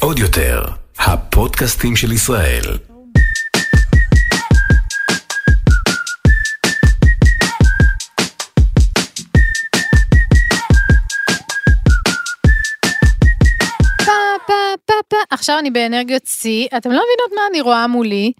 עוד יותר, הפודקאסטים של ישראל. פה, פה, פה, פה. עכשיו אני באנרגיות שיא, אתם לא מבינות מה אני רואה מולי.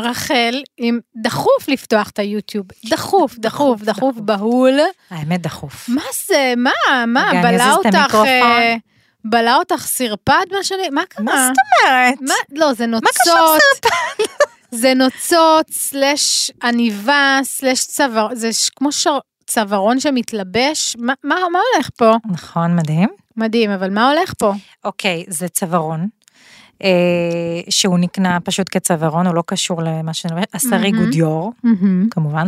רחל, עם דחוף לפתוח את היוטיוב, דחוף, דחוף, דחוף, בהול. האמת דחוף. מה זה, מה, מה, אזיז את אותך. אה, בלה אותך סרפד מה שאני, מה קרה? מה זאת אומרת? מה, לא, זה מה קשור נוצות, זה נוצות, סלש עניבה, סלש צוואר, זה כמו שר- צווארון שמתלבש, מה, מה, מה הולך פה? נכון, מדהים. מדהים, אבל מה הולך פה? אוקיי, זה צווארון. אה, שהוא נקנה פשוט כצווארון, הוא לא קשור למה שאני אומרת, השרי. גודיור, כמובן.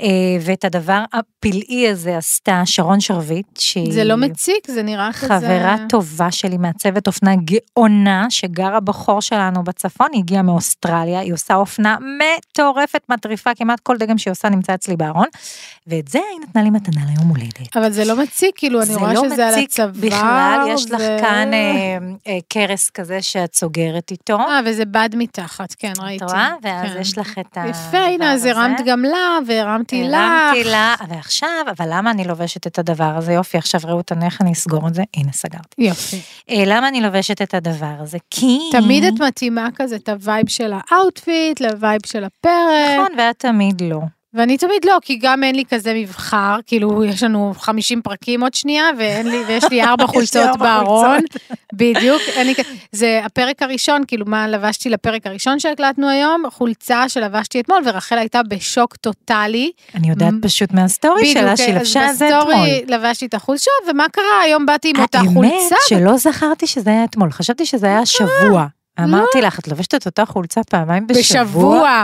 אה, ואת הדבר הפלאי הזה עשתה שרון שרביט, שהיא... זה לא מציק, זה נראה כזה... חברה טובה שלי, מעצבת אופנה גאונה, שגרה בחור שלנו בצפון, היא הגיעה מאוסטרליה, היא עושה אופנה מטורפת, מטריפה, כמעט כל דגם שהיא עושה נמצא אצלי בארון, ואת זה היא נתנה לי מתנה ליום הולדת. אבל זה לא מציק, כאילו, אני זה רואה לא שזה על מציק הצוואר. בכלל, יש לך כאן אה, אה, קרס כזה שאת סוגרת איתו. אה, וזה בד מתחת, כן, ראיתי. את רואה? ואז כן. יש לך את ה... יפה, הנה, אז הרמת גם לה, והרמתי לך. הרמתי לה, ועכשיו, אבל למה אני לובשת את הדבר הזה? יופי, עכשיו ראו אותנו איך אני אסגור את זה, הנה סגרתי. יופי. אה, למה אני לובשת את הדבר הזה? כי... תמיד את מתאימה כזה את ה vibe של ה outfit, ל vibe של הפרק. נכון, ואת תמיד לא. ואני תמיד לא, כי גם אין לי כזה מבחר, כאילו יש לנו 50 פרקים עוד שנייה, ואין לי, ויש לי ארבע חולצות בארון. בדיוק, כ- זה הפרק הראשון, כאילו מה לבשתי לפרק הראשון שהקלטנו היום, חולצה שלבשתי אתמול, ורחל הייתה בשוק טוטאלי. אני יודעת פשוט מהסטורי שלה שהיא אז לבשה את זה אתמול. בסטורי לבשתי את החולצות, ומה קרה? היום באתי עם אותה האמת חולצה. שלא זכרתי שזה היה אתמול, חשבתי שזה היה השבוע. אמרתי לך, את לובשת את אותה חולצה פעמיים בשבוע? בשבוע.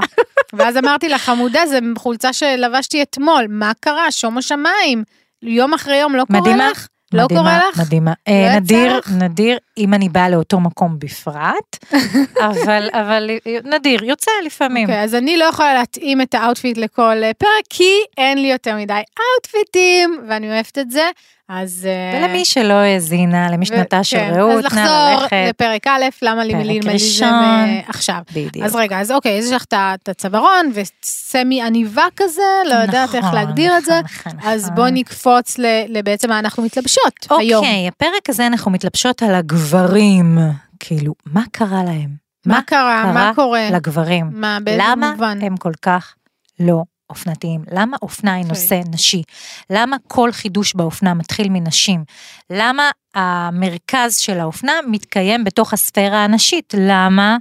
ואז אמרתי לה, חמודה, זו חולצה שלבשתי אתמול, מה קרה? שומו שמיים. יום אחרי יום לא קורה מדהימה. לך? לא מדהימה, קורה לך? מדהימה. לא אה, יצא נדיר? נדיר, אם אני באה לאותו מקום בפרט, אבל, אבל נדיר, יוצא לפעמים. אוקיי, אז אני לא יכולה להתאים את האאוטפיט לכל אה, פרק, כי אין לי יותר מדי אאוטפיטים, ואני אוהבת את זה, אז... אה, ולמי שלא האזינה, למשנתה ו- של כן, רעות, אז נא לחזור ללכת. לפרק א', למה לי מילימליזם ראשון. אה, עכשיו. בדיוק. אז רגע, אז אוקיי, אז יש לך את הצווארון וסמי עניבה כזה, לא יודעת איך נכון, להגדיר את זה, נכון, אז נכון. בואי נקפוץ לבעצם מה אנחנו מתלבשות היום. אוקיי, הפרק הזה אנחנו מתלבשות על הגברים. כאילו, מה קרה להם? מה קרה? מה קורה? לגברים? מה, באיזה למה מובן? הם כל כך לא אופנתיים? למה אופנה היא אוקיי. נושא נשי? למה כל חידוש באופנה מתחיל מנשים? למה המרכז של האופנה מתקיים בתוך הספירה הנשית? למה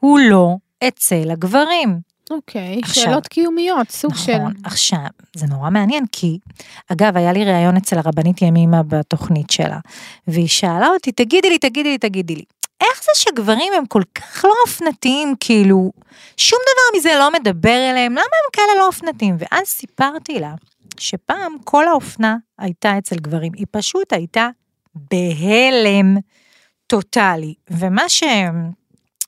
הוא לא אצל הגברים? אוקיי, עכשיו- שאלות קיומיות, סוג של... נכון, עכשיו, זה נורא מעניין, כי, אגב, היה לי ראיון אצל הרבנית ימימה בתוכנית שלה, והיא שאלה אותי, תגידי לי, תגידי לי, תגידי לי, איך זה שגברים הם כל כך לא אופנתיים, כאילו, שום דבר מזה לא מדבר אליהם, למה הם כאלה לא אופנתיים? ואז סיפרתי לה, שפעם כל האופנה הייתה אצל גברים, היא פשוט הייתה בהלם טוטאלי, ומה ש...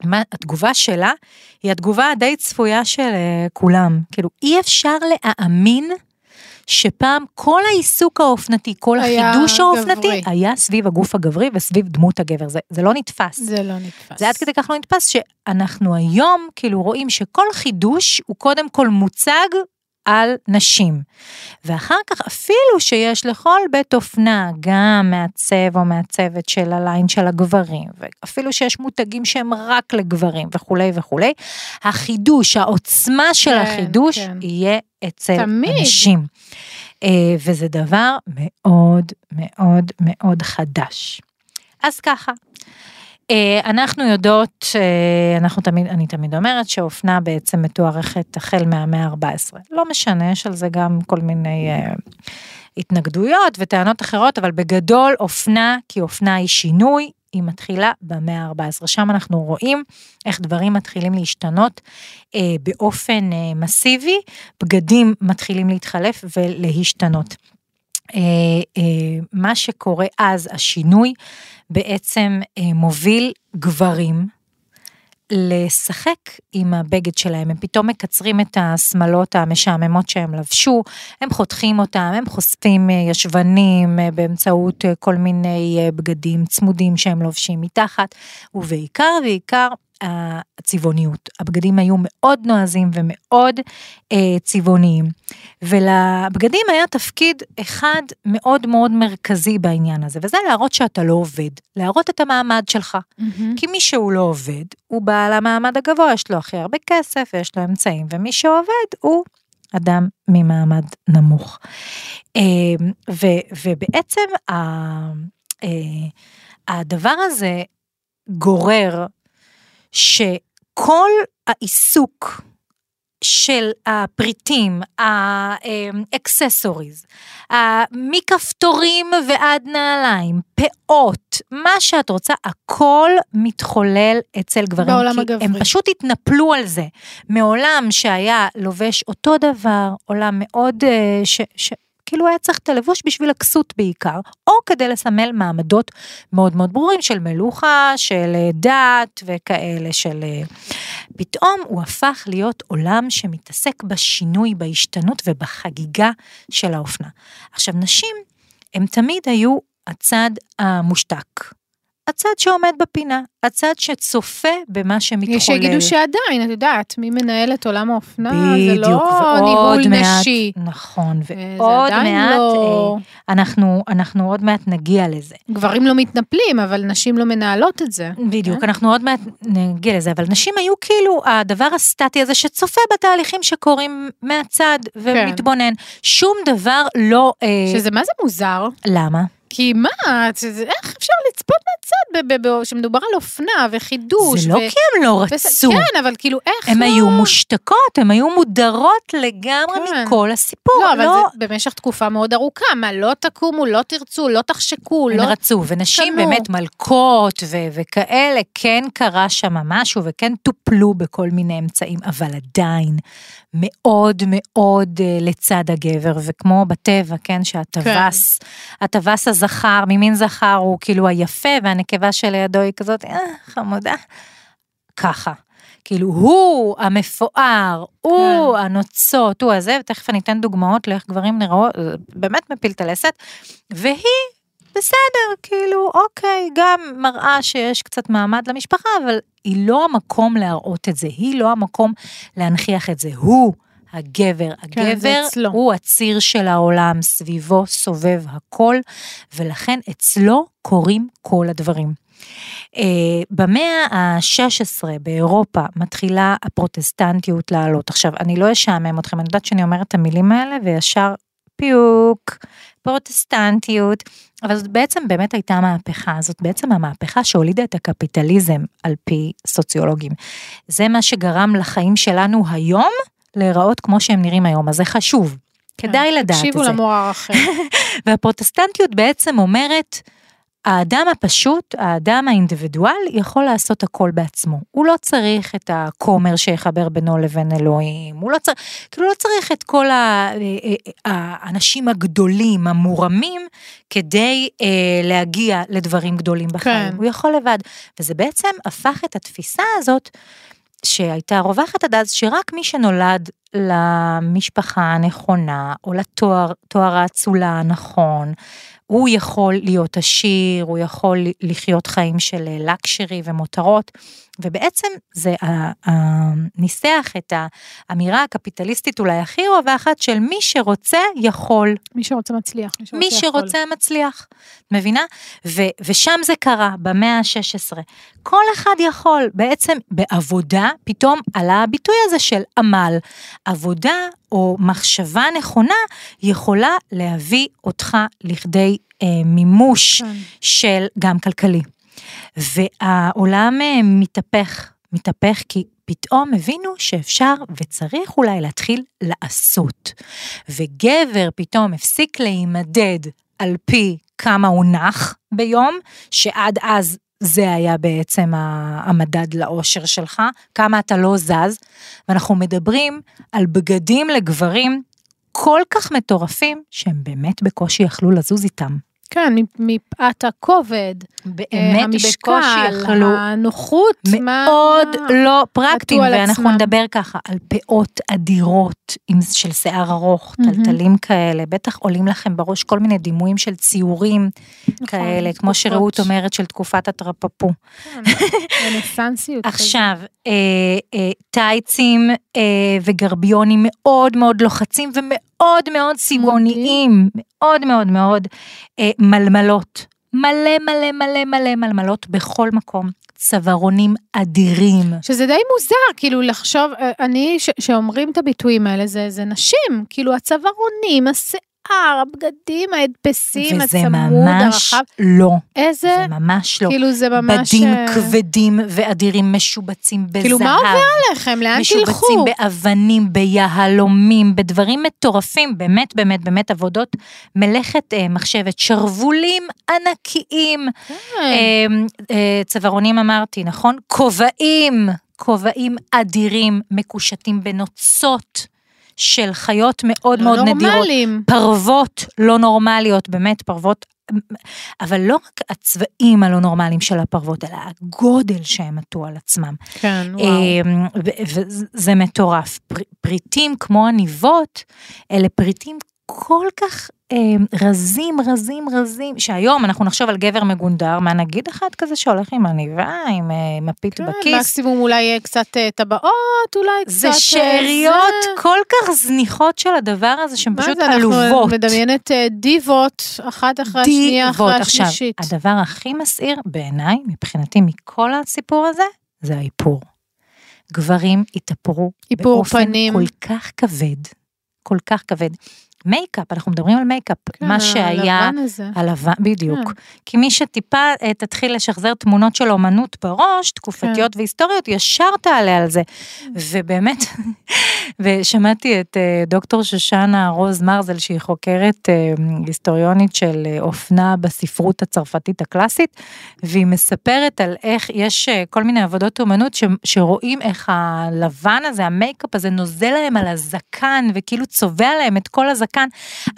מה, התגובה שלה היא התגובה הדי צפויה של uh, כולם. כאילו, אי אפשר להאמין שפעם כל העיסוק האופנתי, כל החידוש האופנתי, גברי. היה סביב הגוף הגברי וסביב דמות הגבר. זה, זה לא נתפס. זה לא נתפס. זה עד כדי כך לא נתפס שאנחנו היום כאילו רואים שכל חידוש הוא קודם כל מוצג על נשים. ואחר כך אפילו שיש לכל בית אופנה גם מעצב או מעצבת של הליין של הגברים, ואפילו שיש מותגים שהם רק לגברים וכולי וכולי, החידוש, העוצמה של כן, החידוש כן. יהיה אצל תמיד. הנשים. אה, וזה דבר מאוד מאוד מאוד חדש. אז ככה, אנחנו יודעות, אה, אנחנו תמיד, אני תמיד אומרת שאופנה בעצם מתוארכת החל מהמאה ה-14. לא משנה, יש על זה גם כל מיני אה, התנגדויות וטענות אחרות, אבל בגדול אופנה, כי אופנה היא שינוי, היא מתחילה במאה ה-14. שם אנחנו רואים איך דברים מתחילים להשתנות אה, באופן אה, מסיבי, בגדים מתחילים להתחלף ולהשתנות. אה, אה, מה שקורה אז, השינוי, בעצם אה, מוביל גברים לשחק עם הבגד שלהם, הם פתאום מקצרים את השמלות המשעממות שהם לבשו, הם חותכים אותם, הם חושפים ישבנים באמצעות כל מיני בגדים צמודים שהם לובשים מתחת, ובעיקר, בעיקר, הצבעוניות. הבגדים היו מאוד נועזים ומאוד אה, צבעוניים. ולבגדים היה תפקיד אחד מאוד מאוד מרכזי בעניין הזה, וזה להראות שאתה לא עובד, להראות את המעמד שלך. Mm-hmm. כי מי שהוא לא עובד, הוא בעל המעמד הגבוה, יש לו הכי הרבה כסף ויש לו אמצעים, ומי שעובד הוא אדם ממעמד נמוך. אה, ו, ובעצם ה, אה, הדבר הזה גורר שכל העיסוק של הפריטים, האקססוריז, מכפתורים ועד נעליים, פאות, מה שאת רוצה, הכל מתחולל אצל גברים. בעולם הגברי. הם פשוט התנפלו על זה. מעולם שהיה לובש אותו דבר, עולם מאוד, אה, ש, ש, כאילו היה צריך את הלבוש בשביל הכסות בעיקר, או כדי לסמל מעמדות מאוד מאוד ברורים של מלוכה, של אה, דת וכאלה של... אה, פתאום הוא הפך להיות עולם שמתעסק בשינוי, בהשתנות ובחגיגה של האופנה. עכשיו נשים, הם תמיד היו הצד המושתק. הצד שעומד בפינה, הצד שצופה במה שמתחולל. יש שיגידו שעדיין, את יודעת, מי מנהל את עולם האופנה, זה לא ניהול מעט, נשי. נכון, אה, ועוד מעט, לא... אה, אנחנו, אנחנו עוד מעט נגיע לזה. גברים לא מתנפלים, אבל נשים לא מנהלות את זה. בדיוק, אה? אנחנו עוד מעט נגיע לזה, אבל נשים היו כאילו הדבר הסטטי הזה שצופה בתהליכים שקורים מהצד כן. ומתבונן. כן. שום דבר לא... שזה מה זה מוזר? למה? כי מה, איך אפשר לצפות מהצד כשמדובר על אופנה וחידוש? זה לא כי הם לא רצו. כן, אבל כאילו איך הם לא... היו מושתקות, הם היו מודרות לגמרי כן. מכל הסיפור. לא, אבל לא... זה במשך תקופה מאוד ארוכה, מה, לא תקומו, לא תרצו, לא תחשקו, הם לא... הם רצו, ונשים קנו. באמת מלכות ו- וכאלה, כן קרה שם משהו וכן טופלו בכל מיני אמצעים, אבל עדיין מאוד מאוד uh, לצד הגבר, וכמו בטבע, כן, שהטווס, כן. הטווס הזכר, ממין זכר הוא כאילו היפה, והנקבה שלידו היא כזאת, אה, חמודה. ככה. כאילו, הוא המפואר, הוא כן. הנוצות, הוא הזה, ותכף אני אתן דוגמאות לאיך גברים נראו, באמת מפיל את הלסת, והיא בסדר, כאילו, אוקיי, גם מראה שיש קצת מעמד למשפחה, אבל היא לא המקום להראות את זה, היא לא המקום להנכיח את זה, הוא הגבר. כן, הגבר הוא הציר של העולם, סביבו סובב הכל, ולכן אצלו קורים כל הדברים. Uh, במאה ה-16 באירופה מתחילה הפרוטסטנטיות לעלות. עכשיו, אני לא אשעמם אתכם, אני יודעת שאני אומרת את המילים האלה וישר פיוק, פרוטסטנטיות, אבל זאת בעצם באמת הייתה מהפכה, זאת בעצם המהפכה שהולידה את הקפיטליזם על פי סוציולוגים. זה מה שגרם לחיים שלנו היום להיראות כמו שהם נראים היום, אז זה חשוב, כדאי לדעת את זה. תקשיבו למורה אחר. והפרוטסטנטיות בעצם אומרת, האדם הפשוט, האדם האינדיבידואל, יכול לעשות הכל בעצמו. הוא לא צריך את הכומר שיחבר בינו לבין אלוהים, הוא לא צריך, כאילו לא צריך את כל אה, אה, האנשים הגדולים, המורמים, כדי אה, להגיע לדברים גדולים בחיים. כן. הוא יכול לבד. וזה בעצם הפך את התפיסה הזאת, שהייתה רווחת עד אז, שרק מי שנולד למשפחה הנכונה, או לתואר האצולה הנכון, הוא יכול להיות עשיר, הוא יכול לחיות חיים של לקשרי ומותרות, ובעצם זה ניסח את האמירה הקפיטליסטית אולי הכי רווחת של מי שרוצה יכול. מי שרוצה מצליח. מי שרוצה, מי שרוצה מצליח, מבינה? ו, ושם זה קרה, במאה ה-16. כל אחד יכול, בעצם בעבודה, פתאום עלה הביטוי הזה של עמל. עבודה או מחשבה נכונה יכולה להביא אותך לכדי אה, מימוש כן. של גם כלכלי. והעולם אה, מתהפך, מתהפך כי פתאום הבינו שאפשר וצריך אולי להתחיל לעשות. וגבר פתאום הפסיק להימדד על פי כמה הוא נח ביום, שעד אז זה היה בעצם המדד לאושר שלך, כמה אתה לא זז, ואנחנו מדברים על בגדים לגברים כל כך מטורפים, שהם באמת בקושי יכלו לזוז איתם. כן, מפאת הכובד, באמת בקושי המשקל, יכלו. הנוחות, מה- מאוד לא פרקטיים, ואנחנו. נדבר ככה על פאות אדירות עם, של שיער ארוך, מהמם. טלטלים כאלה, בטח עולים לכם בראש כל מיני דימויים של ציורים כאלה, כמו תקופות. שרעות אומרת, של תקופת הטרפפו. כן, רנסנסיות. עכשיו, אה, אה, טייצים אה, וגרביונים מאוד מאוד לוחצים ומאוד מאוד צבעוניים, מאוד מאוד מאוד אה, מלמלות. מלא מלא מלא מלא מלמלות בכל מקום. צווארונים אדירים. שזה די מוזר, כאילו לחשוב, אה, אני, ש- שאומרים את הביטויים האלה, זה, זה נשים, כאילו הצווארונים, השיער, הבגדים, ההדפסים, וזה הצמוד, ממש הרחב, לא, איזה, זה ממש לא. כאילו זה ממש... בדים אה, כבדים ואדירים משובצים בזהב. כאילו מה עובר עליכם? לאן משובצים תלכו? באבנים, ביהלומים, בדברים מטורפים, באמת, באמת, באמת עבודות מלאכת אה, מחשבת, שרוולים ענקיים, כן. אה, אה, צווארונים אמרתי, נכון? כובעים, כובעים אדירים, מקושטים בנוצות של חיות מאוד מאוד לא נדירות. נורמלים. פרוות לא נורמליות, באמת פרוות, אבל לא רק הצבעים הלא נורמליים של הפרוות, אלא הגודל שהם עטו על עצמם. כן, וואו. אמ, ו- וזה מטורף. פר- פריטים כמו עניבות, אלה פריטים כל כך רזים, רזים, רזים, שהיום אנחנו נחשוב על גבר מגונדר, מה נגיד אחד כזה שהולך עם עניבה, עם אה, מפית כן, בכיס? מקסימום אולי אה, קצת אה, טבעות, אולי קצת... זה אה, שאריות. כל כך זניחות של הדבר הזה, שהן מה פשוט זה, אנחנו עלובות. מדמיינת אה, דיבות, אחת אחרי השנייה, אחרי דיבות. עכשיו, השלישית. הדבר הכי מסעיר בעיניי, מבחינתי, מכל הסיפור הזה, זה האיפור. גברים התאפרו באופן פנים. כל כך כבד, כל כך כבד. מייקאפ, אנחנו מדברים על מייקאפ, כן, מה שהיה, הלבן הזה. הלבן, בדיוק. כן. כי מי שטיפה אה, תתחיל לשחזר תמונות של אומנות בראש, תקופתיות כן. והיסטוריות, ישר תעלה על זה. ובאמת, ושמעתי את אה, דוקטור שושנה רוז מרזל, שהיא חוקרת אה, היסטוריונית של אופנה בספרות הצרפתית הקלאסית, והיא מספרת על איך יש כל מיני עבודות אומנות ש, שרואים איך הלבן הזה, המייקאפ הזה, נוזל להם על הזקן, וכאילו צובע להם את כל הזקן,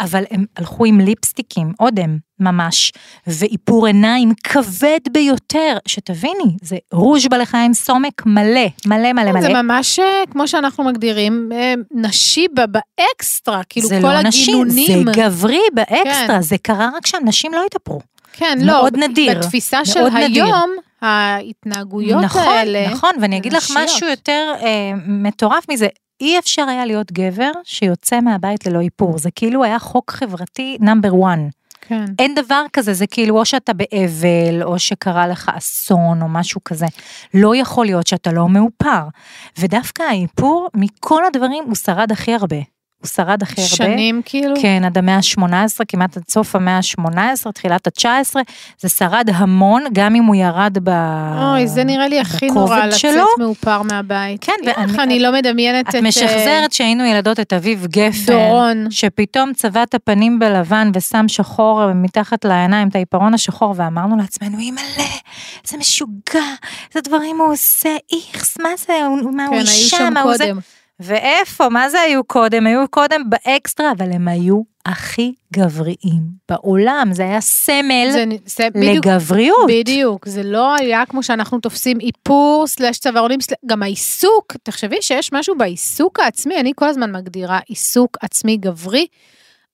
אבל הם הלכו עם ליפסטיקים, אודם. ממש, ואיפור עיניים כבד ביותר, שתביני, זה רוז' בלחיים סומק מלא, מלא מלא מלא. זה ממש אה, כמו שאנחנו מגדירים, אה, נשי באקסטרה, כאילו זה כל לא הגינונים. זה גברי באקסטרה, כן. זה קרה רק שהנשים לא התאפרו. כן, לא, מאוד נדיר, בתפיסה של מאוד נדיר. היום, ההתנהגויות נכון, האלה, נכון, ואני אגיד לך. משהו יותר אה, מטורף מזה. אי אפשר היה להיות גבר שיוצא מהבית ללא איפור, זה כאילו היה חוק חברתי נאמבר 1. כן. אין דבר כזה, זה כאילו או שאתה באבל, או שקרה לך אסון, או משהו כזה. לא יכול להיות שאתה לא מאופר. ודווקא האיפור, מכל הדברים, הוא שרד הכי הרבה. הוא שרד הכי הרבה. שנים כאילו, כן, עד המאה ה-18, כמעט עד סוף המאה ה-18, תחילת ה-19, זה שרד המון, גם אם הוא ירד ב... אוי, זה נראה לי הכי נורא לצאת שלו. מאופר מהבית. כן, איך ואני- אני לא מדמיינת את... את משחזרת שהיינו ילדות את אביב אה, גפן, דורון. שפתאום צבע את הפנים בלבן ושם שחור מתחת לעיניים, את העיפרון השחור, ואמרנו לעצמנו, אימא'לה, זה משוגע, איזה דברים הוא עושה, איכס, מה זה, הוא- מה הוא כן, היו אישה, שם מה הוא זה? קודם. ואיפה, מה זה היו קודם? היו קודם באקסטרה, אבל הם היו הכי גבריים בעולם, זה היה סמל זה- זה בדיוק, לגבריות. בדיוק, זה לא היה כמו שאנחנו תופסים איפור סלש צווארונים, סלש- גם העיסוק, תחשבי שיש משהו בעיסוק העצמי, אני כל הזמן מגדירה עיסוק עצמי גברי,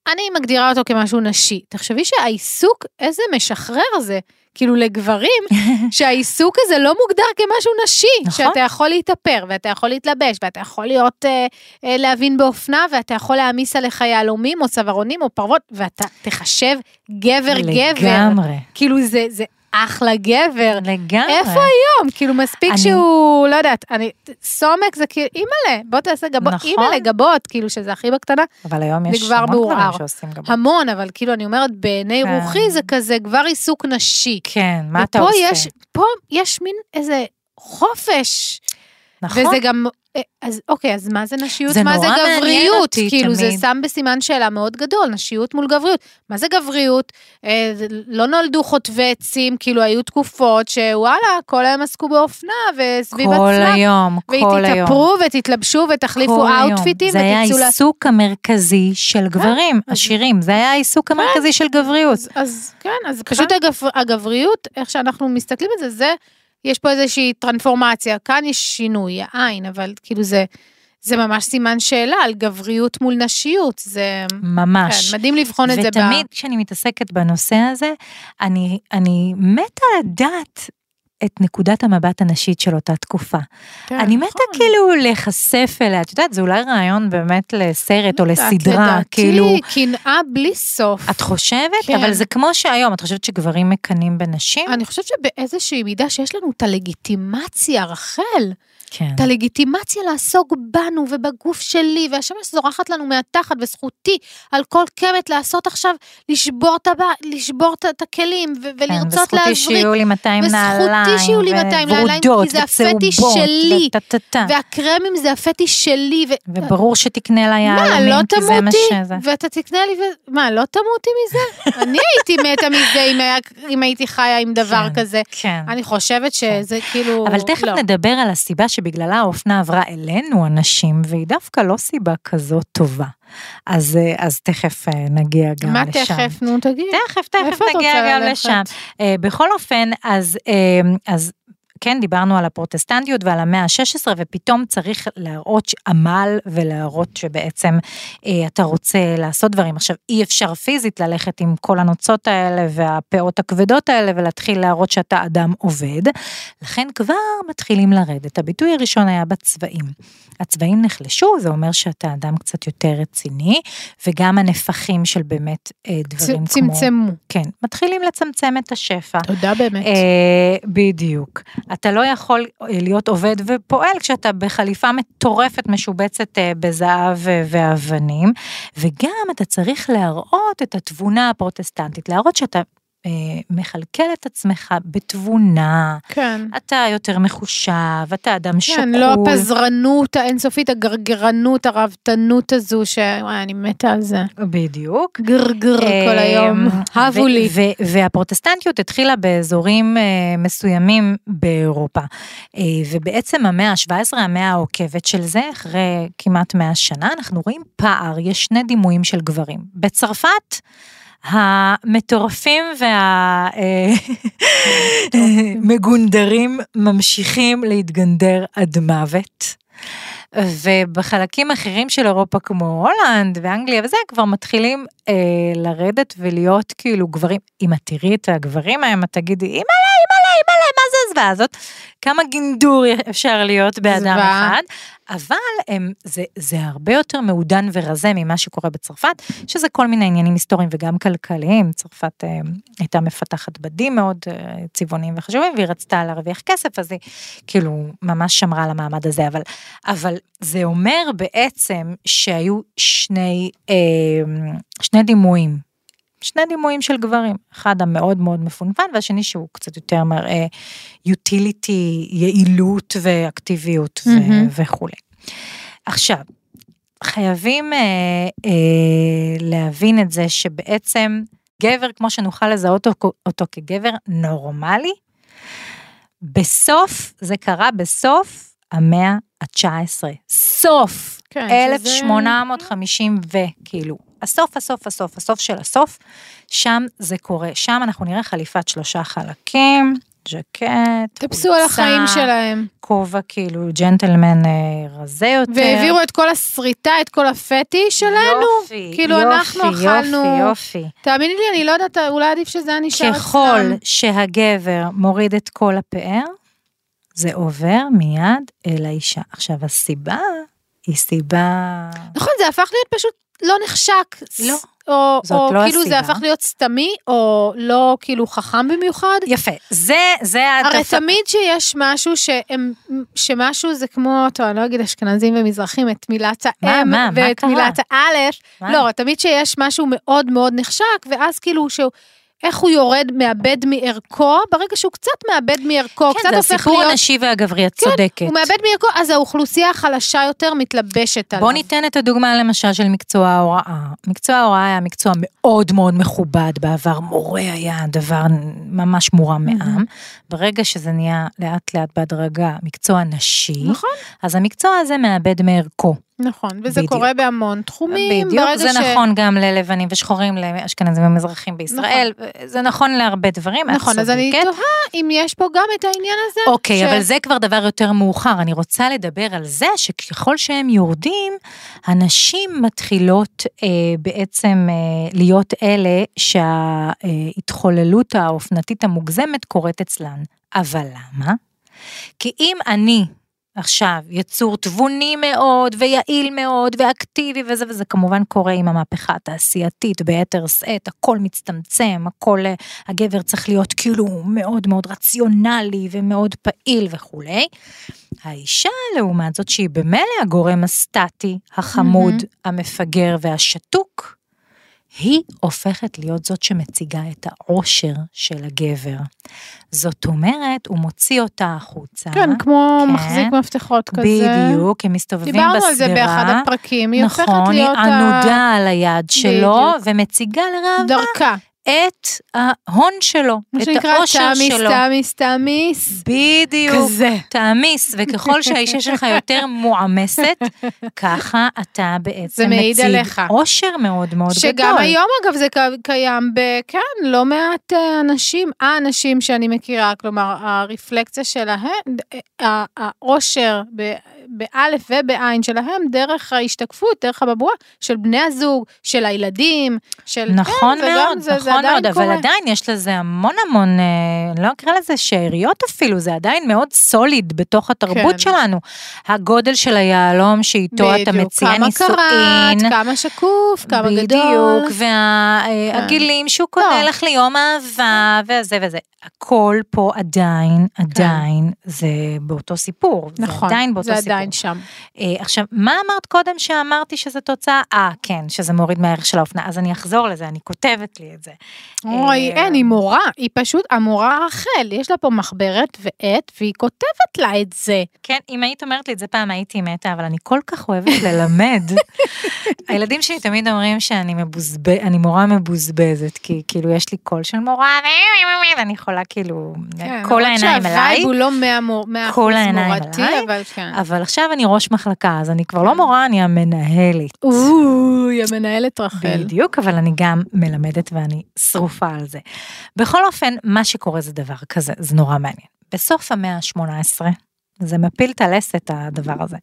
אני מגדירה אותו כמשהו נשי. תחשבי שהעיסוק, איזה משחרר זה, כאילו לגברים, שהעיסוק הזה לא מוגדר כמשהו נשי, נכון. שאתה יכול להתאפר, ואתה יכול להתלבש, ואתה יכול להיות, אה, אה, להבין באופנה, ואתה יכול להעמיס עליך יהלומים, או צווארונים, או פרוות, ואתה תחשב גבר גבר. לגמרי, כאילו זה, זה אחלה גבר. לגמרי. איפה היום? כאילו מספיק אני- שהוא, לא יודעת, אני, סומק זה כאילו, אימא'לה, בוא תעשה גבות, נכון. אימא'לה גבות, כאילו שזה הכי בקטנה, אבל היום יש המון גברים מעורער. שעושים גם... המון, אבל כאילו אני אומרת, בעיני כן. רוחי זה כזה כבר עיסוק נשי. כן, מה אתה ופה עושה? יש, פה יש מין איזה חופש. נכון. וזה גם, אז אוקיי, אז מה זה נשיות? זה מה זה גבריות? אותי כאילו, זה תמיד. שם בסימן שאלה מאוד גדול, נשיות מול גבריות. מה זה גבריות? אה, זה לא נולדו חוטבי עצים, כאילו, היו תקופות שוואלה, כל היום עסקו באופנה וסביב כל עצמם. היום, כל היום. ותתאפרו ותתלבשו ותחליפו. אאוטפיטים זה היה ותצאו. העיסוק המרכזי של גברים, אז- עשירים, זה היה העיסוק המרכזי של גבריות. אז, אז כן, אז פשוט הגבר, הגבריות, איך שאנחנו מסתכלים על זה, זה, יש פה איזושהי טרנספורמציה, כאן יש שינוי, העין, אבל כאילו זה, זה ממש סימן שאלה על גבריות מול נשיות, זה, ממש. כן, מדהים לבחון את זה. ב- ותמיד כשאני מתעסקת בנושא הזה, אני, אני מתה לדעת את נקודת המבט הנשית של אותה תקופה. כן, אני מתה נכון. כאילו להיחשף אליה, את יודעת, זה אולי רעיון באמת לסרט או לא לסדרה, לדעתי, כאילו... קנאה בלי סוף. את חושבת? כן. אבל זה כמו שהיום, את חושבת שגברים מקנאים בנשים? אני חושבת שבאיזושהי מידה שיש לנו את הלגיטימציה, רחל, כן. את הלגיטימציה לעסוק בנו ובגוף שלי, והשמש זורחת לנו מהתחת, וזכותי על כל קמת לעשות עכשיו, לשבור את, הבא, לשבור את- הכלים, ו- כן, ולרצות וזכותי להזריק. שיהיו לי 200 וזכותי נעליים, שיהיו לי 200 נעליים, כי זה הפטיש שלי. והקרמים זה הפטיש שלי, ו... וברור שתקנה לה יהלומים, לא כי זה מה? שזה. ואתה תקנה לי, ו... מה, לא תמותי מזה? אני הייתי מתה מזה אם, היה, אם הייתי חיה עם דבר כן, כזה. כן. אני חושבת שזה כאילו... אבל תכף לא. נדבר על הסיבה שבגללה האופנה עברה אלינו הנשים, והיא דווקא לא סיבה כזאת טובה. אז, אה, אז תכף אה, נגיע גם מה לשם. תכף? נו, תגידי. תכף, תכף נגיע גם ללכת? לשם. אה, בכל אופן, אז, אז כן, דיברנו על הפרוטסטנטיות ועל המאה ה-16, ופתאום צריך להראות עמל ולהראות שבעצם אה, אתה רוצה לעשות דברים. עכשיו, אי אפשר פיזית ללכת עם כל הנוצות האלה והפאות הכבדות האלה ולהתחיל להראות שאתה אדם עובד, לכן כבר מתחילים לרדת. הביטוי הראשון היה בצבעים. הצבעים נחלשו, זה אומר שאתה אדם קצת יותר רציני, וגם הנפחים של באמת אה, דברים צ- כמו... צמצמו. כן, מתחילים לצמצם את השפע. תודה באמת. אה, בדיוק. אתה לא יכול אה, להיות עובד ופועל כשאתה בחליפה מטורפת משובצת אה, בזהב אה, ואבנים, וגם אתה צריך להראות את התבונה הפרוטסטנטית, להראות שאתה מכלכל את עצמך בתבונה, כן. אתה יותר מחושב, אתה אדם שקול. כן, לא הפזרנות האינסופית, הגרגרנות, הרהבתנות הזו, שוואי, אני מתה על זה. בדיוק. גרגר כל היום, אמ, הבו לי. והפרוטסטנטיות התחילה באזורים אה, מסוימים באירופה. אה, ובעצם המאה ה-17, המאה העוקבת של זה, אחרי כמעט 100 שנה, אנחנו רואים פער, יש שני דימויים של גברים. בצרפת, המטורפים והמגונדרים ממשיכים להתגנדר עד מוות. ובחלקים אחרים של אירופה כמו הולנד ואנגליה וזה כבר מתחילים אה, לרדת ולהיות כאילו גברים, אם את תראי את הגברים היום את תגידי אימא'לה הזוועה הזאת, כמה גינדור אפשר להיות באדם זוועה. אחד, אבל הם, זה, זה הרבה יותר מעודן ורזה ממה שקורה בצרפת, שזה כל מיני עניינים היסטוריים וגם כלכליים, צרפת אה, הייתה מפתחת בדים מאוד אה, צבעוניים וחשובים והיא רצתה להרוויח כסף אז היא כאילו ממש שמרה על המעמד הזה, אבל, אבל זה אומר בעצם שהיו שני, אה, שני דימויים. שני דימויים של גברים, אחד המאוד מאוד מפונפן והשני שהוא קצת יותר מראה יוטיליטי, יעילות ואקטיביות ו- מהמם. וכולי. עכשיו, חייבים אה, אה, להבין את זה שבעצם גבר, כמו שנוכל לזהות אותו, אותו כגבר נורמלי, בסוף, זה קרה בסוף המאה ה-19. סוף. כן, שזה- 1850 וכאילו, הסוף, הסוף, הסוף, הסוף של הסוף, שם זה קורה. שם אנחנו נראה חליפת שלושה חלקים, ז'קט, טפסו על החיים שלהם. כובע כאילו ג'נטלמן אה, רזה יותר. והעבירו את כל הסריטה, את כל הפטיש שלנו. יופי, כאילו, יופי, אנחנו אכלנו- יופי, יופי. תאמיני לי, אני לא יודעת, אולי עדיף שזה היה נשאר ככל אצלם. שהגבר מוריד את כל הפאר, זה עובר מיד אל האישה. עכשיו, הסיבה היא סיבה... נכון, זה הפך להיות פשוט לא נחשק. לא, או, או לא כאילו זה הסיבה. הפך להיות סתמי, או לא כאילו חכם במיוחד. יפה, זה, זה הרי התפ... תמיד שיש משהו שהם, שמשהו זה כמו, טוב, אני לא אגיד אשכנזים ומזרחים, את מילת מה, האם מה, מה ואת קרה? מילת האלף. מה? לא, תמיד שיש משהו מאוד מאוד נחשק, ואז כאילו שהוא, איך הוא יורד, מאבד מערכו, ברגע שהוא קצת מאבד מערכו, קצת כן, זה הופך הסיפור להיות... כן, הנשי והגברי, את צודקת. הוא מאבד מערכו, אז האוכלוסייה החלשה יותר מתלבשת עליו. בוא ניתן את הדוגמה למשל של מקצוע ההוראה. מקצוע ההוראה היה מקצוע מאוד מאוד מכובד בעבר, מורה היה דבר ממש מורם מעם. ברגע שזה נהיה לאט לאט בהדרגה מקצוע נשי, נכון, אז המקצוע הזה מאבד מערכו. נכון, וזה בדיוק. קורה בהמון תחומים. בדיוק, זה ש... נכון גם ללבנים ושחורים, לאשכנזים ומזרחים בישראל, זה נכון להרבה דברים, נכון, אז אני צודקת. תוהה אם יש פה גם את העניין הזה. אוקיי, ש- אבל זה כבר דבר יותר מאוחר. אני רוצה לדבר על זה שככל שהם יורדים, הנשים מתחילות אה, בעצם אה, להיות אלה שההתחוללות האופנתית המוגזמת קורית אצלן. אבל למה? כי אם אני עכשיו יצור תבוני מאוד ויעיל מאוד ואקטיבי וזה וזה כמובן קורה עם המהפכה התעשייתית ביתר שאת, הכל מצטמצם, הכל, אה, הגבר צריך להיות כאילו מאוד מאוד רציונלי ומאוד פעיל וכולי. האישה לעומת זאת שהיא במילא הגורם הסטטי, החמוד, המפגר והשתוק, היא הופכת להיות זאת שמציגה את העושר של הגבר. זאת אומרת, הוא מוציא אותה החוצה. כן, כמו כן. מחזיק מפתחות כזה. בדיוק, הם מסתובבים בשדרה. דיברנו על זה באחד הפרקים, היא הופכת נכון, היא להיות ה- ענודה על היד שלו, בדיוק. ומציגה לראווה דרכה. את ההון שלו, מה את שנקרא העושר תעמיס, שלו. תעמיס, תעמיס. בדיוק. כזה. תעמיס, וככל שהאישה שלך יותר מועמסת, ככה אתה בעצם מציג עליך. עושר מאוד מאוד גדול. שגם היום אגב זה קיים ב... כן, לא מעט אה, אנשים, האנשים שאני מכירה, כלומר הרפלקציה שלהם, העושר ב- באלף ובעין שלהם דרך ההשתקפות, דרך הבבואה של בני הזוג, של הילדים, של... נכון כן, מאוד, זה, זה נכון עדיין מאוד, קורה. אבל עדיין יש לזה המון המון, אה, לא אקרא לזה שאריות אפילו, זה עדיין מאוד סוליד בתוך התרבות כן. שלנו. הגודל של היהלום שאיתו אתה בדיוק, מציע כמה נישואין. קראת, כמה שקוף, כמה גדול. בדיוק, והגילים שהוא קונה לא. לך ליום אהבה, וזה וזה. הכל פה עדיין, עדיין, זה באותו סיפור. כן. נכון, זה עדיין באותו זה סיפור. עדיין שם. אה, עכשיו, מה אמרת קודם שאמרתי שזה תוצאה? אה, כן, שזה מוריד מהערך של האופנה. אז אני אחזור לזה, אני כותבת לי את זה. אוי, אה, אין, היא מורה, היא פשוט המורה רחל, יש לה פה מחברת ועט, והיא כותבת לה את זה. כן, אם היית אומרת לי את זה פעם הייתי מתה, אבל אני כל כך אוהבת ללמד. הילדים שלי תמיד אומרים שאני מבוזבז, אני מורה מבוזבזת, כי כאילו יש לי קול של מורה, ואני יכולה כאילו, כל העיניים שהווייב אליי. הוא לא מאה מור- מאה כל אחוז העיניים מורתי, עליי. אבל כן. אבל עכשיו אני ראש מחלקה, אז אני כבר לא מורה, אני המנהלת. אוי, המנהלת רחל. בדיוק, אבל אני גם מלמדת ואני שרופה על זה. בכל אופן, מה שקורה זה דבר כזה, זה נורא מעניין. בסוף המאה ה-18, זה מפיל את הלסת הדבר הזה.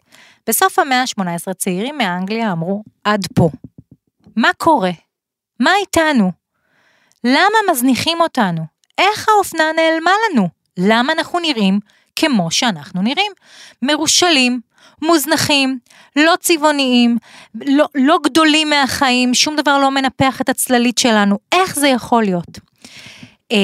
בסוף המאה ה-18 צעירים מאנגליה אמרו, עד פה. מה קורה? מה איתנו? למה מזניחים אותנו? איך האופנה נעלמה לנו? למה אנחנו נראים כמו שאנחנו נראים? מרושלים, מוזנחים, לא צבעוניים, לא, לא גדולים מהחיים, שום דבר לא מנפח את הצללית שלנו, איך זה יכול להיות? אה,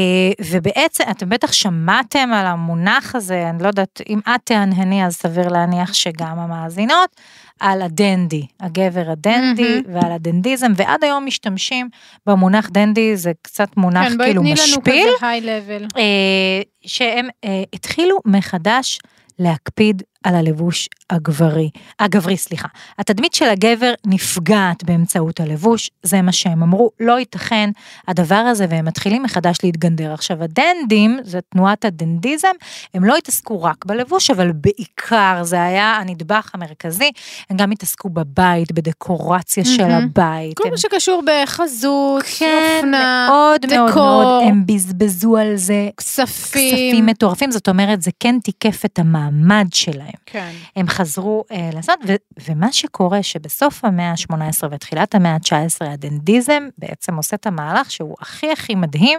ובעצם, אתם בטח שמעתם על המונח הזה, אני לא יודעת, אם את תהנהני אז סביר להניח שגם המאזינות, על הדנדי, הגבר הדנדי מהמם. ועל הדנדיזם, ועד היום משתמשים במונח דנדי, זה קצת מונח כן, בואי כאילו תני לנו משפיל. כזה היי לבל. אה, שהם אה, התחילו מחדש להקפיד על הלבוש הגברי, הגברי, סליחה. התדמית של הגבר נפגעת באמצעות הלבוש, זה מה שהם אמרו, לא ייתכן הדבר הזה, והם מתחילים מחדש להתגנדר. עכשיו, הדנדים, זה תנועת הדנדיזם, הם לא התעסקו רק בלבוש, אבל בעיקר זה היה הנדבך המרכזי, הם גם התעסקו בבית, בדקורציה של מהמם. הבית. כל הם מה שקשור בחזות, כן, אופנה, מאוד מאוד דקור. מאוד, הם בזבזו על זה כספים. כספים מטורפים, זאת אומרת, זה כן תיקף את המעמד שלהם. כן. הם חזרו אה, לעשות, ו- ומה שקורה שבסוף המאה ה-18 ותחילת המאה ה-19, הדנדיזם בעצם עושה את המהלך שהוא הכי הכי מדהים,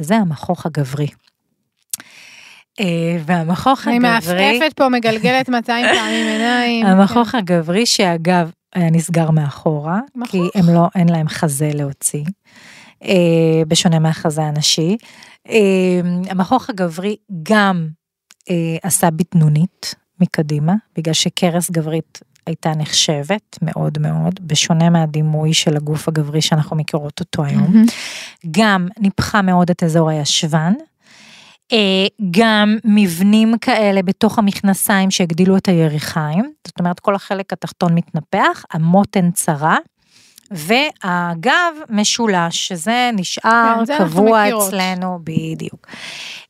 וזה המכוך הגברי. אה, והמכוך אני הגברי, מעפעפת פה, מגלגלת 200 פעמים עיניים. המכוך הגברי שאגב היה נסגר מאחורה, כי מכוך? הם לא, אין להם חזה להוציא, אה, בשונה מהחזה הנשי. המכוך הגברי גם עשה בטנונית מקדימה, בגלל שקרס גברית הייתה נחשבת מאוד מאוד, בשונה מהדימוי של הגוף הגברי שאנחנו מכירות אותו היום. גם ניפחה מאוד את אזור הישבן. אה, גם מבנים כאלה בתוך המכנסיים שהגדילו את היריחיים, זאת אומרת כל החלק התחתון מתנפח, המותן צרה, והגב משולש, שזה נשאר כן, קבוע. אצלנו, בדיוק.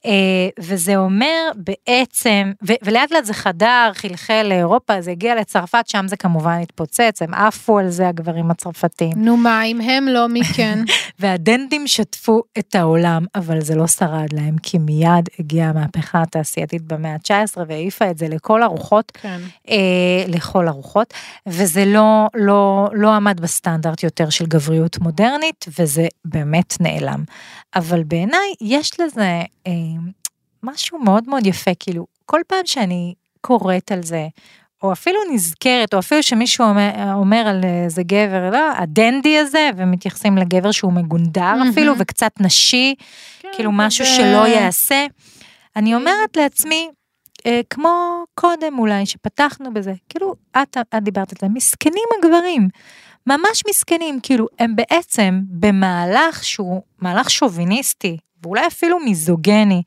אה, וזה אומר בעצם, ו- ולאט לאט זה חדר, חלחל לאירופה, זה הגיע לצרפת, שם זה כמובן התפוצץ, הם עפו על זה הגברים הצרפתים. נו מה, אם הם לא, מי כן? והדנדים שטפו את העולם, אבל זה לא שרד להם, כי מיד הגיעה המהפכה התעשייתית במאה ה-19 והעיפה את זה לכל הרוחות, כן. אה, לכל הרוחות, וזה לא, לא, לא עמד בסטנדרט יותר של גבריות מודרנית, וזה באמת נעלם. אבל בעיניי יש לזה אה, משהו מאוד מאוד יפה, כאילו, כל פעם שאני קוראת על זה, או אפילו נזכרת, או אפילו שמישהו אומר, אומר על איזה גבר, לא, הדנדי הזה, ומתייחסים לגבר שהוא מגונדר מהמם. אפילו, וקצת נשי, כן, כאילו משהו זה- שלא ייעשה. אני אומרת לעצמי, אה, כמו קודם אולי, שפתחנו בזה, כאילו, את, את דיברת על זה, מסכנים הגברים, ממש מסכנים, כאילו, הם בעצם במהלך שהוא מהלך שוביניסטי, ואולי אפילו מיזוגני,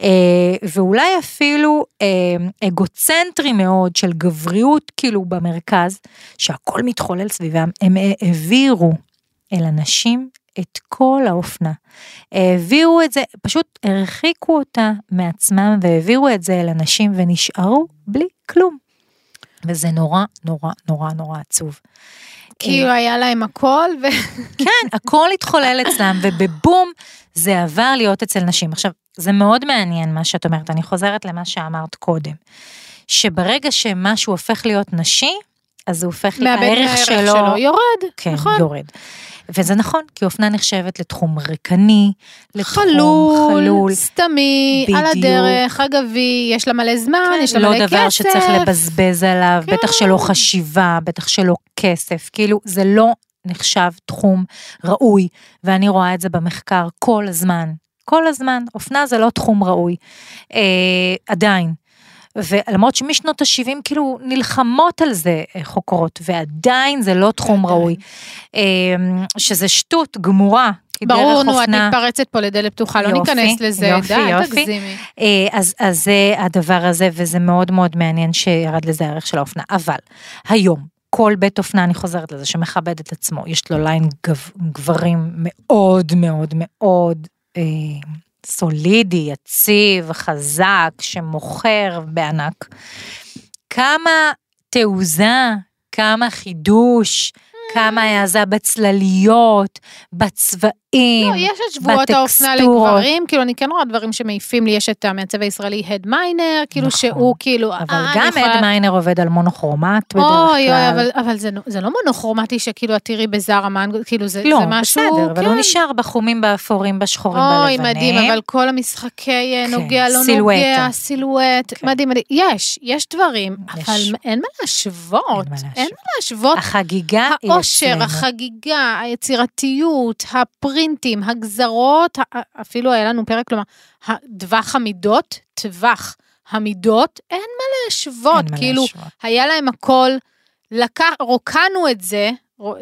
אה, ואולי אפילו אה, אגוצנטרי מאוד של גבריות כאילו במרכז, שהכל מתחולל סביבם, הם אה, העבירו אל הנשים את כל האופנה. העבירו את זה, פשוט הרחיקו אותה מעצמם והעבירו את זה אל הנשים ונשארו בלי כלום. וזה נורא נורא נורא נורא עצוב. כאילו היה להם הכל, ו... כן, הכל התחולל אצלם, ובבום זה עבר להיות אצל נשים. עכשיו, זה מאוד מעניין מה שאת אומרת, אני חוזרת למה שאמרת קודם, שברגע שמשהו הופך להיות נשי, אז הוא הופך, הערך שלו, שלו, יורד, כן, נכון? יורד. וזה נכון, כי אופנה נחשבת לתחום ריקני, לתחום חלול, חלול. סתמי, על בדיוק. הדרך, אגבי, יש לה מלא זמן, יש לה לא מלא דבר כסף. שצריך לבזבז עליו, כן. בטח שלא חשיבה, בטח שלא כסף, כאילו זה לא נחשב תחום ראוי, ואני רואה את זה במחקר כל הזמן, כל הזמן, אופנה זה לא תחום ראוי, אה, עדיין. ולמרות שמשנות ה-70 כאילו נלחמות על זה אה, חוקרות, ועדיין זה לא תחום. ראוי, אה, שזה שטות גמורה. ברור, נו, את מתפרצת פה לדלת פתוחה, לא ניכנס לזה, יופי, די, יופי. תגזימי. אה, אז, אז זה הדבר הזה, וזה מאוד מאוד מעניין שירד לזה הערך של האופנה. אבל היום, כל בית אופנה, אני חוזרת לזה, שמכבד את עצמו, יש לו ליין גב, גברים מאוד מאוד מאוד אה, סולידי, יציב, חזק, שמוכר בענק. כמה תעוזה, כמה חידוש, כמה העזה בצלליות, בצבעים, לא, יש את שבועות האופנה. לגברים, כאילו אני כן רואה דברים שמעיפים לי, יש את המעצב הישראלי הד מיינר, כאילו נכון. שהוא כאילו, אבל אה, גם אד מיינר עובד על מונוכרומט בדרך כלל. אוי אוי, אבל, אבל זה, נו- זה לא מונוכרומטי שכאילו את תראי בזארה מנגו, כאילו זה, לא, זה משהו, בסדר, אבל הוא כן. נשאר בחומים באפורים, בשחורים, אוי, בלבנים. מדהים, אבל כל המשחקי אה, כן, נוגע, לא סילואטה. נוגע, סילואט, כן. מדהים, מדהים. יש, יש דברים, יש. אבל אין מה להשוות, אין מה להשוות. החגיגה היא אצלנו. החגיגה, היצירתיות, הפרינטים, הגזרות, אפילו היה לנו פרק, כלומר, טווח המידות, טווח המידות, אין מה להשוות, אין מה כאילו, להשוות. היה להם הכל, לקח, רוקנו את זה,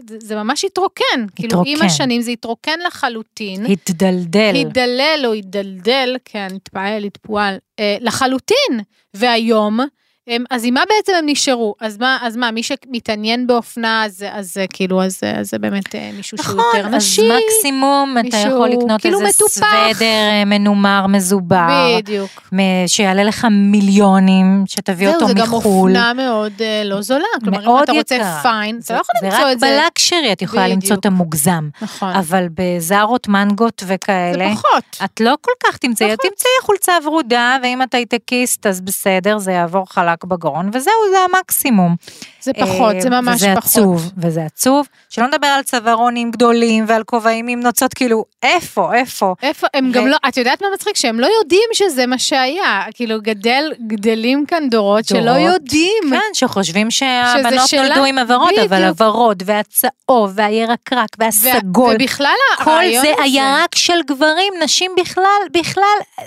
זה, ממש התרוקן, כאילו עם התרוקן. השנים זה התרוקן לחלוטין, התדלדל. הידלל או הידלדל, כן, התפעל, התפועל, אה, לחלוטין, והיום, הם, אז עם מה בעצם הם נשארו? אז מה, אז מה, מי שמתעניין באופנה, אז, אז כאילו, אז, אז זה באמת אה, מישהו שהוא נכון, יותר אז נשי. מקסימום אתה מישהו יכול לקנות כאילו איזה מטופח. סוודר אה, מנומר, מזובר, בדיוק. שיעלה לך מיליונים, שתביא זהו, אותו זה גם מחו"ל. אופנה מאוד אה, לא זולה. כלומר, אם מאוד אתה רוצה יקרה. פיין, אתה זה- לא יכול זה למצוא רק את זה. בלקשרי את יכולה למצוא בדיוק. את המוגזם. נכון. אבל בזארות, מנגות זה וכאלה, פחות. את לא כל כך תמצאי, נכון. תמצאי חולצה ורודה, ואם את הייטקיסט אז בסדר, זה יעבור חלק בגרון, וזהו, זה המקסימום. זה פחות, אה, זה ממש וזה פחות. עצוב, וזה עצוב. שלא נדבר על צווארונים גדולים ועל כובעים עם נוצות, כאילו, איפה, איפה? איפה, הם ו- גם לא, את יודעת מה מצחיק? שהם לא יודעים שזה מה שהיה. כאילו, גדל, גדלים כאן דורות שלא דורות. יודעים. כן, שחושבים שהבנות שלה- נולדו עם עברות, אבל בדיוק. הוורוד והצהוב והירקרק וה- והסגול. ובכלל כל הרעיון זה הזה. היה רק של גברים, נשים בכלל, בכלל,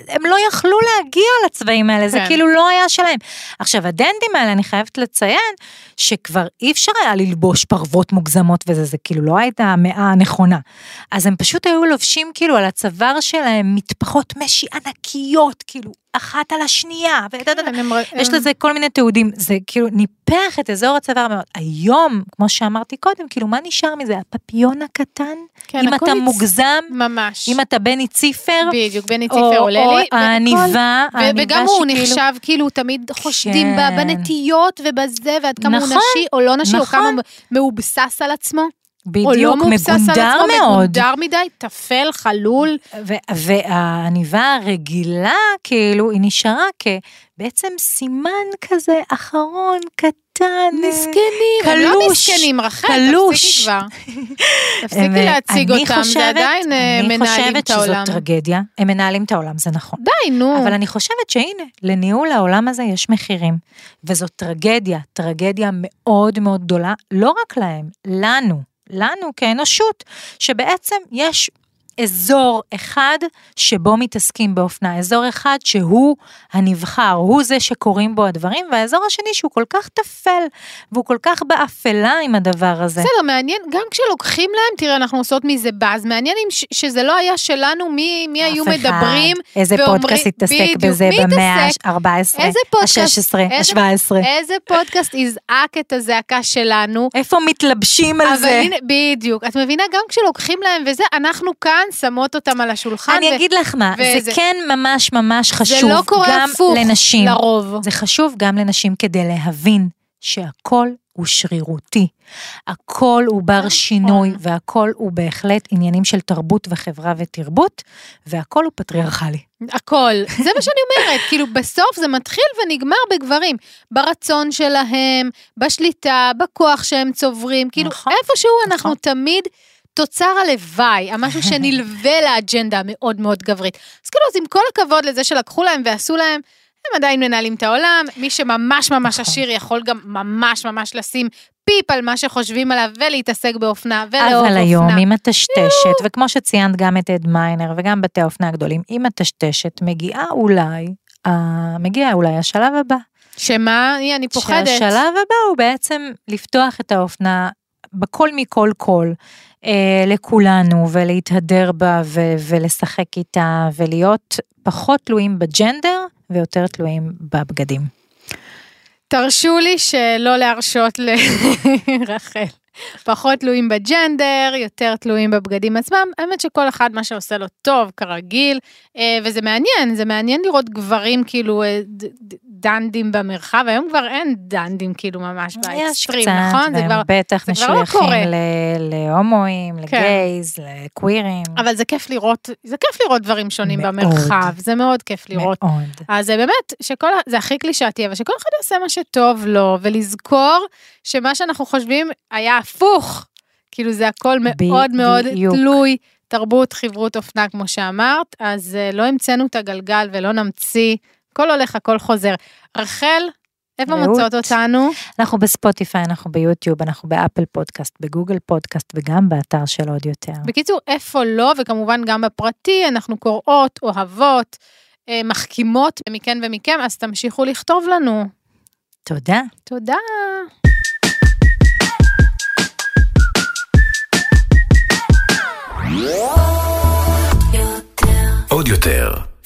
הם לא יכלו להגיע לצבעים האלה, זה כן. כאילו לא היה שלהם. עכשיו, עכשיו, הדנדים האלה, אני חייבת לציין, שכבר אי אפשר היה ללבוש פרוות מוגזמות וזה, זה כאילו לא הייתה המאה הנכונה. אז הם פשוט היו לובשים כאילו על הצוואר שלהם מטפחות משי ענקיות, כאילו, אחת על השנייה, ואתה יודע, הם- יש הם- לזה כל מיני תיעודים, זה כאילו ניפח את אזור הצוואר מאוד. היום, כמו שאמרתי קודם, כאילו, מה נשאר מזה? הפפיון הקטן? כן, אם אתה מוגזם, ממש. אם אתה בני ציפר, בדיוק, בני או- ציפר עולה או לי. והכל- העניבה, וגם הוא נחשב כאילו תמיד חושדים כן. בנטיות ובזה, ועד כמה הוא נכון, נשי או לא נשי, או כמה נכון. הוא מאובסס על עצמו. או לא בדיוק, מאובסס על עצמו, מאוד. מגונדר מדי, טפל, חלול. ו- והעניבה הרגילה, כאילו, היא נשארה כבעצם סימן כזה אחרון, קטן. מסכנים, הם לא קלוש, מסכנים, רחל, קלוש. תפסיקי כבר. תפסיקי להציג אותם, זה חושבת- עדיין אה, אני מנהלים את העולם. חושבת שזאת טרגדיה, הם מנהלים את העולם, זה נכון. די, נו. אבל אני חושבת שהנה, לניהול העולם הזה יש מחירים. וזאת טרגדיה, טרגדיה מאוד מאוד גדולה, לא רק להם, לנו, לנו כאנושות, שבעצם יש אזור אחד שבו מתעסקים באופנה, אזור אחד שהוא הנבחר, הוא זה שקורים בו הדברים, והאזור השני שהוא כל כך טפל, והוא כל כך באפלה עם הדבר הזה. בסדר, מעניין, גם כשלוקחים להם, תראה, אנחנו עושות מזה באז, מעניין אם ש- שזה לא היה שלנו, מי, מי היו אחד. מדברים, איזה ואומרים- פודקאסט התעסק בדיוק, בזה במאה התעסק? ה-14, איזה פודקאסט? ה-16, איזה- ה-17. איזה פודקאסט יזעק את הזעקה שלנו. איפה מתלבשים על זה? הנה, בדיוק, את מבינה, גם כשלוקחים להם וזה, אנחנו כאן שמות אותם על השולחן. אני ו- אגיד לך מה, זה וזה- כן ממש ממש זה חשוב, לא קורה גם הפוך, לנשים. לרוב. זה חשוב גם לנשים כדי להבין שהכל הוא שרירותי, הכל הוא בר שינוי, והכל הוא בהחלט עניינים של תרבות וחברה ותרבות, והכל הוא פטריארכלי. הכל. זה מה שאני אומרת, כאילו בסוף זה מתחיל ונגמר בגברים. ברצון שלהם, בשליטה, בכוח שהם צוברים, כאילו נכון, איפשהו אנחנו נכון. תמיד תוצר הלוואי, המשהו שנלווה לאג'נדה המאוד מאוד גברית. אז כאילו, אז עם כל הכבוד לזה שלקחו להם ועשו להם, הם עדיין מנהלים את העולם, מי שממש ממש נכון. עשיר יכול גם ממש ממש לשים פיפ על מה שחושבים עליו ולהתעסק באופנה ולאהוב אופנה. אבל היום עם הטשטשת, וכמו שציינת גם את אד מיינר וגם בתי האופנה הגדולים, עם הטשטשת מגיעה אולי, אה, מגיע אולי השלב הבא. שמה? היא, אני פוחדת. שהשלב הבא הוא בעצם לפתוח את האופנה בכל מכל כל אה, לכולנו ולהתהדר בה ו- ולשחק איתה ולהיות פחות תלויים בג'נדר ויותר תלויים בבגדים. תרשו לי שלא להרשות לרחל. פחות תלויים בג'נדר, יותר תלויים בבגדים עצמם. האמת שכל אחד מה שעושה לו טוב, כרגיל, אה, וזה מעניין, זה מעניין לראות גברים כאילו אה, דנדים במרחב, היום כבר אין דנדים כאילו ממש יש באקסטרים, נכון? זה כבר... בטח זה כבר לא משויכים קורה. ל- להומואים, כן. לגייז, לקווירים. אבל זה כיף לראות, זה כיף לראות דברים שונים מאוד. במרחב, זה מאוד כיף לראות. מאוד. אז זה באמת, שכל, זה הכי קלישאתי, אבל שכל אחד יעשה מה שטוב לו, ולזכור שמה שאנחנו חושבים היה הפוך. כאילו זה הכל מאוד מאוד בדיוק. תלוי תרבות, חברות, אופנה, כמו שאמרת, אז אה, לא המצאנו את הגלגל ולא נמציא, הכל הולך, הכל חוזר. רחל, איפה. מוצאות אותנו? אנחנו בספוטיפיי, אנחנו ביוטיוב, אנחנו באפל פודקאסט, בגוגל פודקאסט וגם באתר של עוד יותר. בקיצור, איפה לא, וכמובן גם בפרטי, אנחנו קוראות, אוהבות, אה, מחכימות מכן ומכם, אז תמשיכו לכתוב לנו. תודה. תודה. עוד יותר,